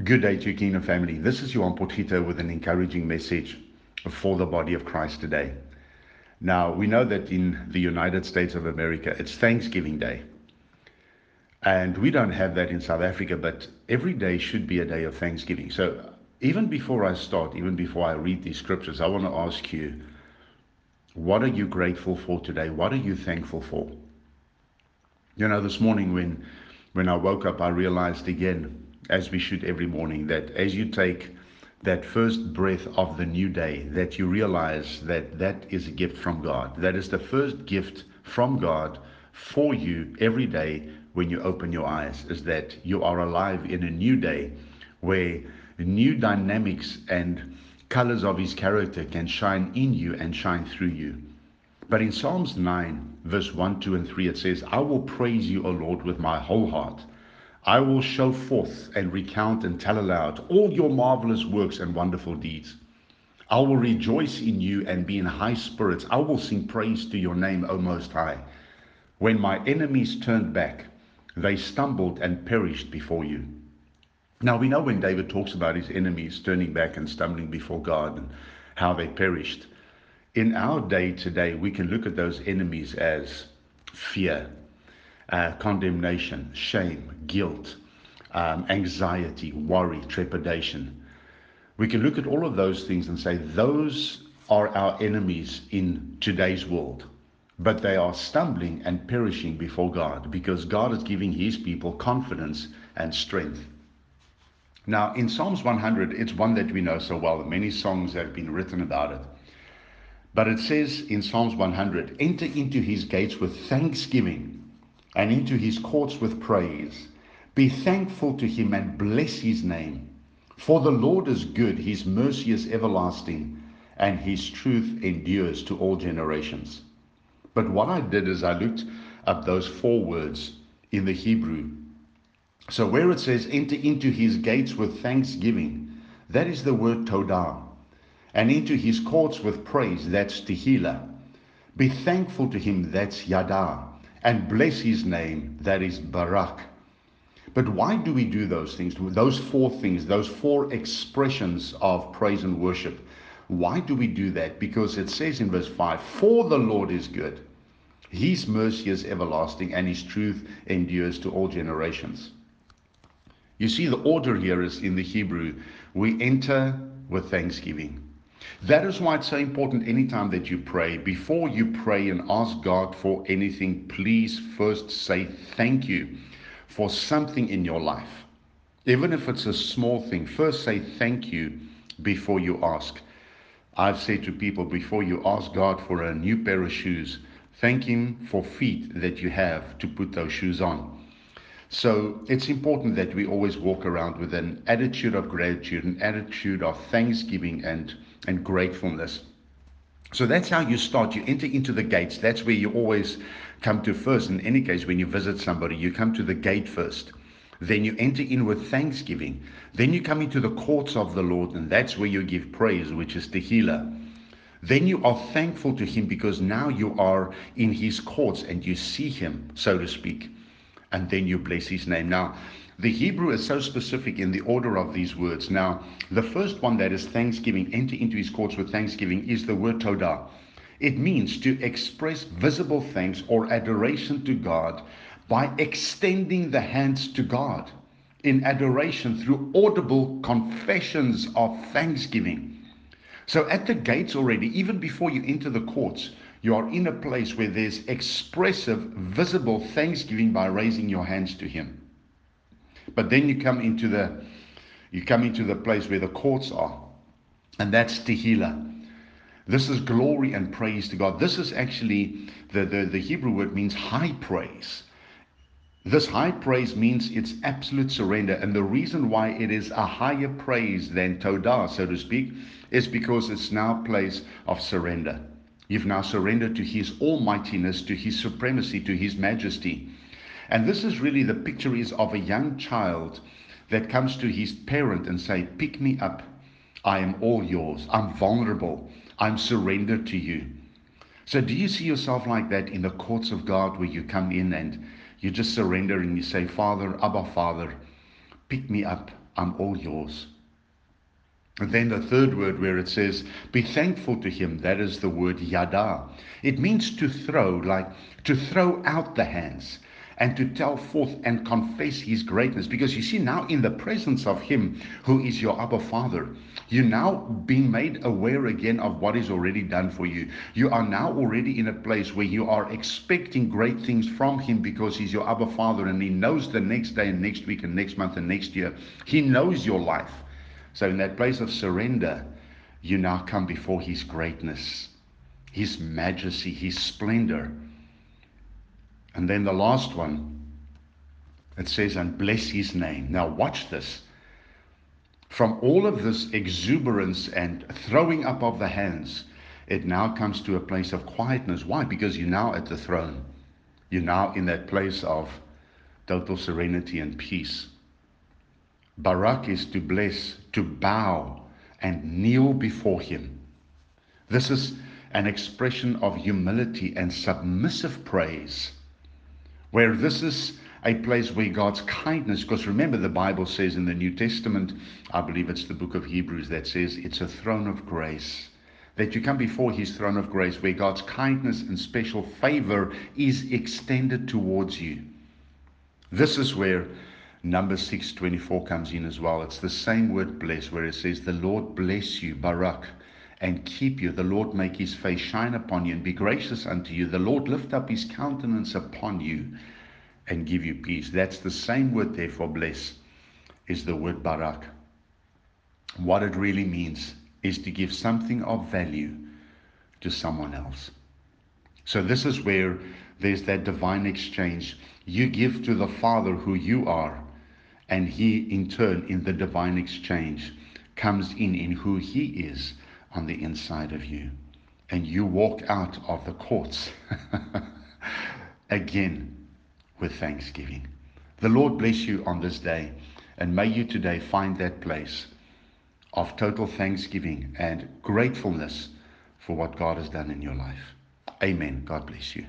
Good day to you, Kingdom family. This is Johan Potgieter with an encouraging message for the body of Christ today. Now, we know that in the United States of America, it's Thanksgiving Day. And we don't have that in South Africa, but every day should be a day of thanksgiving. So, even before I start, even before I read these scriptures, I want to ask you what are you grateful for today? What are you thankful for? You know, this morning when when I woke up, I realized again as we should every morning, that as you take that first breath of the new day, that you realize that that is a gift from God. That is the first gift from God for you every day when you open your eyes, is that you are alive in a new day where new dynamics and colors of His character can shine in you and shine through you. But in Psalms 9, verse 1, 2, and 3, it says, I will praise you, O Lord, with my whole heart. I will show forth and recount and tell aloud all your marvelous works and wonderful deeds. I will rejoice in you and be in high spirits. I will sing praise to your name, O Most High. When my enemies turned back, they stumbled and perished before you. Now we know when David talks about his enemies turning back and stumbling before God and how they perished. In our day today, we can look at those enemies as fear, uh, condemnation, shame, guilt, um, anxiety, worry, trepidation. We can look at all of those things and say those are our enemies in today's world. But they are stumbling and perishing before God because God is giving His people confidence and strength. Now, in Psalms 100, it's one that we know so well. Many songs have been written about it. But it says in Psalms 100 enter into his gates with thanksgiving and into his courts with praise. Be thankful to him and bless his name. For the Lord is good, his mercy is everlasting, and his truth endures to all generations. But what I did is I looked up those four words in the Hebrew. So where it says, enter into his gates with thanksgiving, that is the word todah. And into his courts with praise, that's tehillah. Be thankful to him, that's yada and bless his name, that is Barak. But why do we do those things? Those four things, those four expressions of praise and worship. Why do we do that? Because it says in verse 5 For the Lord is good, his mercy is everlasting, and his truth endures to all generations. You see, the order here is in the Hebrew we enter with thanksgiving. That is why it's so important anytime that you pray, before you pray and ask God for anything, please first say thank you for something in your life. Even if it's a small thing, first say thank you before you ask. I've said to people before you ask God for a new pair of shoes, thank Him for feet that you have to put those shoes on. So it's important that we always walk around with an attitude of gratitude, an attitude of thanksgiving and, and gratefulness. So that's how you start. You enter into the gates. That's where you always come to first. In any case, when you visit somebody, you come to the gate first. Then you enter in with thanksgiving. Then you come into the courts of the Lord, and that's where you give praise, which is tehillah. Then you are thankful to Him because now you are in His courts and you see Him, so to speak and then you bless his name. Now, the Hebrew is so specific in the order of these words. Now, the first one that is thanksgiving, enter into his courts with thanksgiving, is the word todah. It means to express visible thanks or adoration to God by extending the hands to God in adoration through audible confessions of thanksgiving. So at the gates already, even before you enter the courts, you are in a place where there's expressive, visible thanksgiving by raising your hands to Him. But then you come into the you come into the place where the courts are, and that's Tehillah. This is glory and praise to God. This is actually the, the, the Hebrew word means high praise. This high praise means it's absolute surrender. And the reason why it is a higher praise than Todah, so to speak, is because it's now a place of surrender. You've now surrendered to His almightiness, to His supremacy, to His majesty. And this is really the picture is of a young child that comes to his parent and say, pick me up. I am all yours. I'm vulnerable. I'm surrendered to you. So do you see yourself like that in the courts of God where you come in and you just surrender and you say, Father, Abba Father, pick me up. I'm all yours. And then the third word where it says, be thankful to him, that is the word yada. It means to throw, like to throw out the hands and to tell forth and confess his greatness. Because you see, now in the presence of him who is your Abba Father, you're now being made aware again of what is already done for you. You are now already in a place where you are expecting great things from him because he's your Abba Father and he knows the next day and next week and next month and next year. He knows your life. So, in that place of surrender, you now come before His greatness, His majesty, His splendor. And then the last one, it says, and bless His name. Now, watch this. From all of this exuberance and throwing up of the hands, it now comes to a place of quietness. Why? Because you're now at the throne. You're now in that place of total serenity and peace. Barak is to bless, to bow and kneel before him. This is an expression of humility and submissive praise, where this is a place where God's kindness, because remember the Bible says in the New Testament, I believe it's the book of Hebrews that says it's a throne of grace. That you come before his throne of grace where God's kindness and special favor is extended towards you. This is where Number 624 comes in as well. It's the same word bless, where it says, The Lord bless you, Barak, and keep you. The Lord make his face shine upon you and be gracious unto you. The Lord lift up his countenance upon you and give you peace. That's the same word there for bless, is the word Barak. What it really means is to give something of value to someone else. So this is where there's that divine exchange. You give to the Father who you are and he, in turn, in the divine exchange, comes in in who he is on the inside of you. And you walk out of the courts again with thanksgiving. The Lord bless you on this day, and may you today find that place of total thanksgiving and gratefulness for what God has done in your life. Amen. God bless you.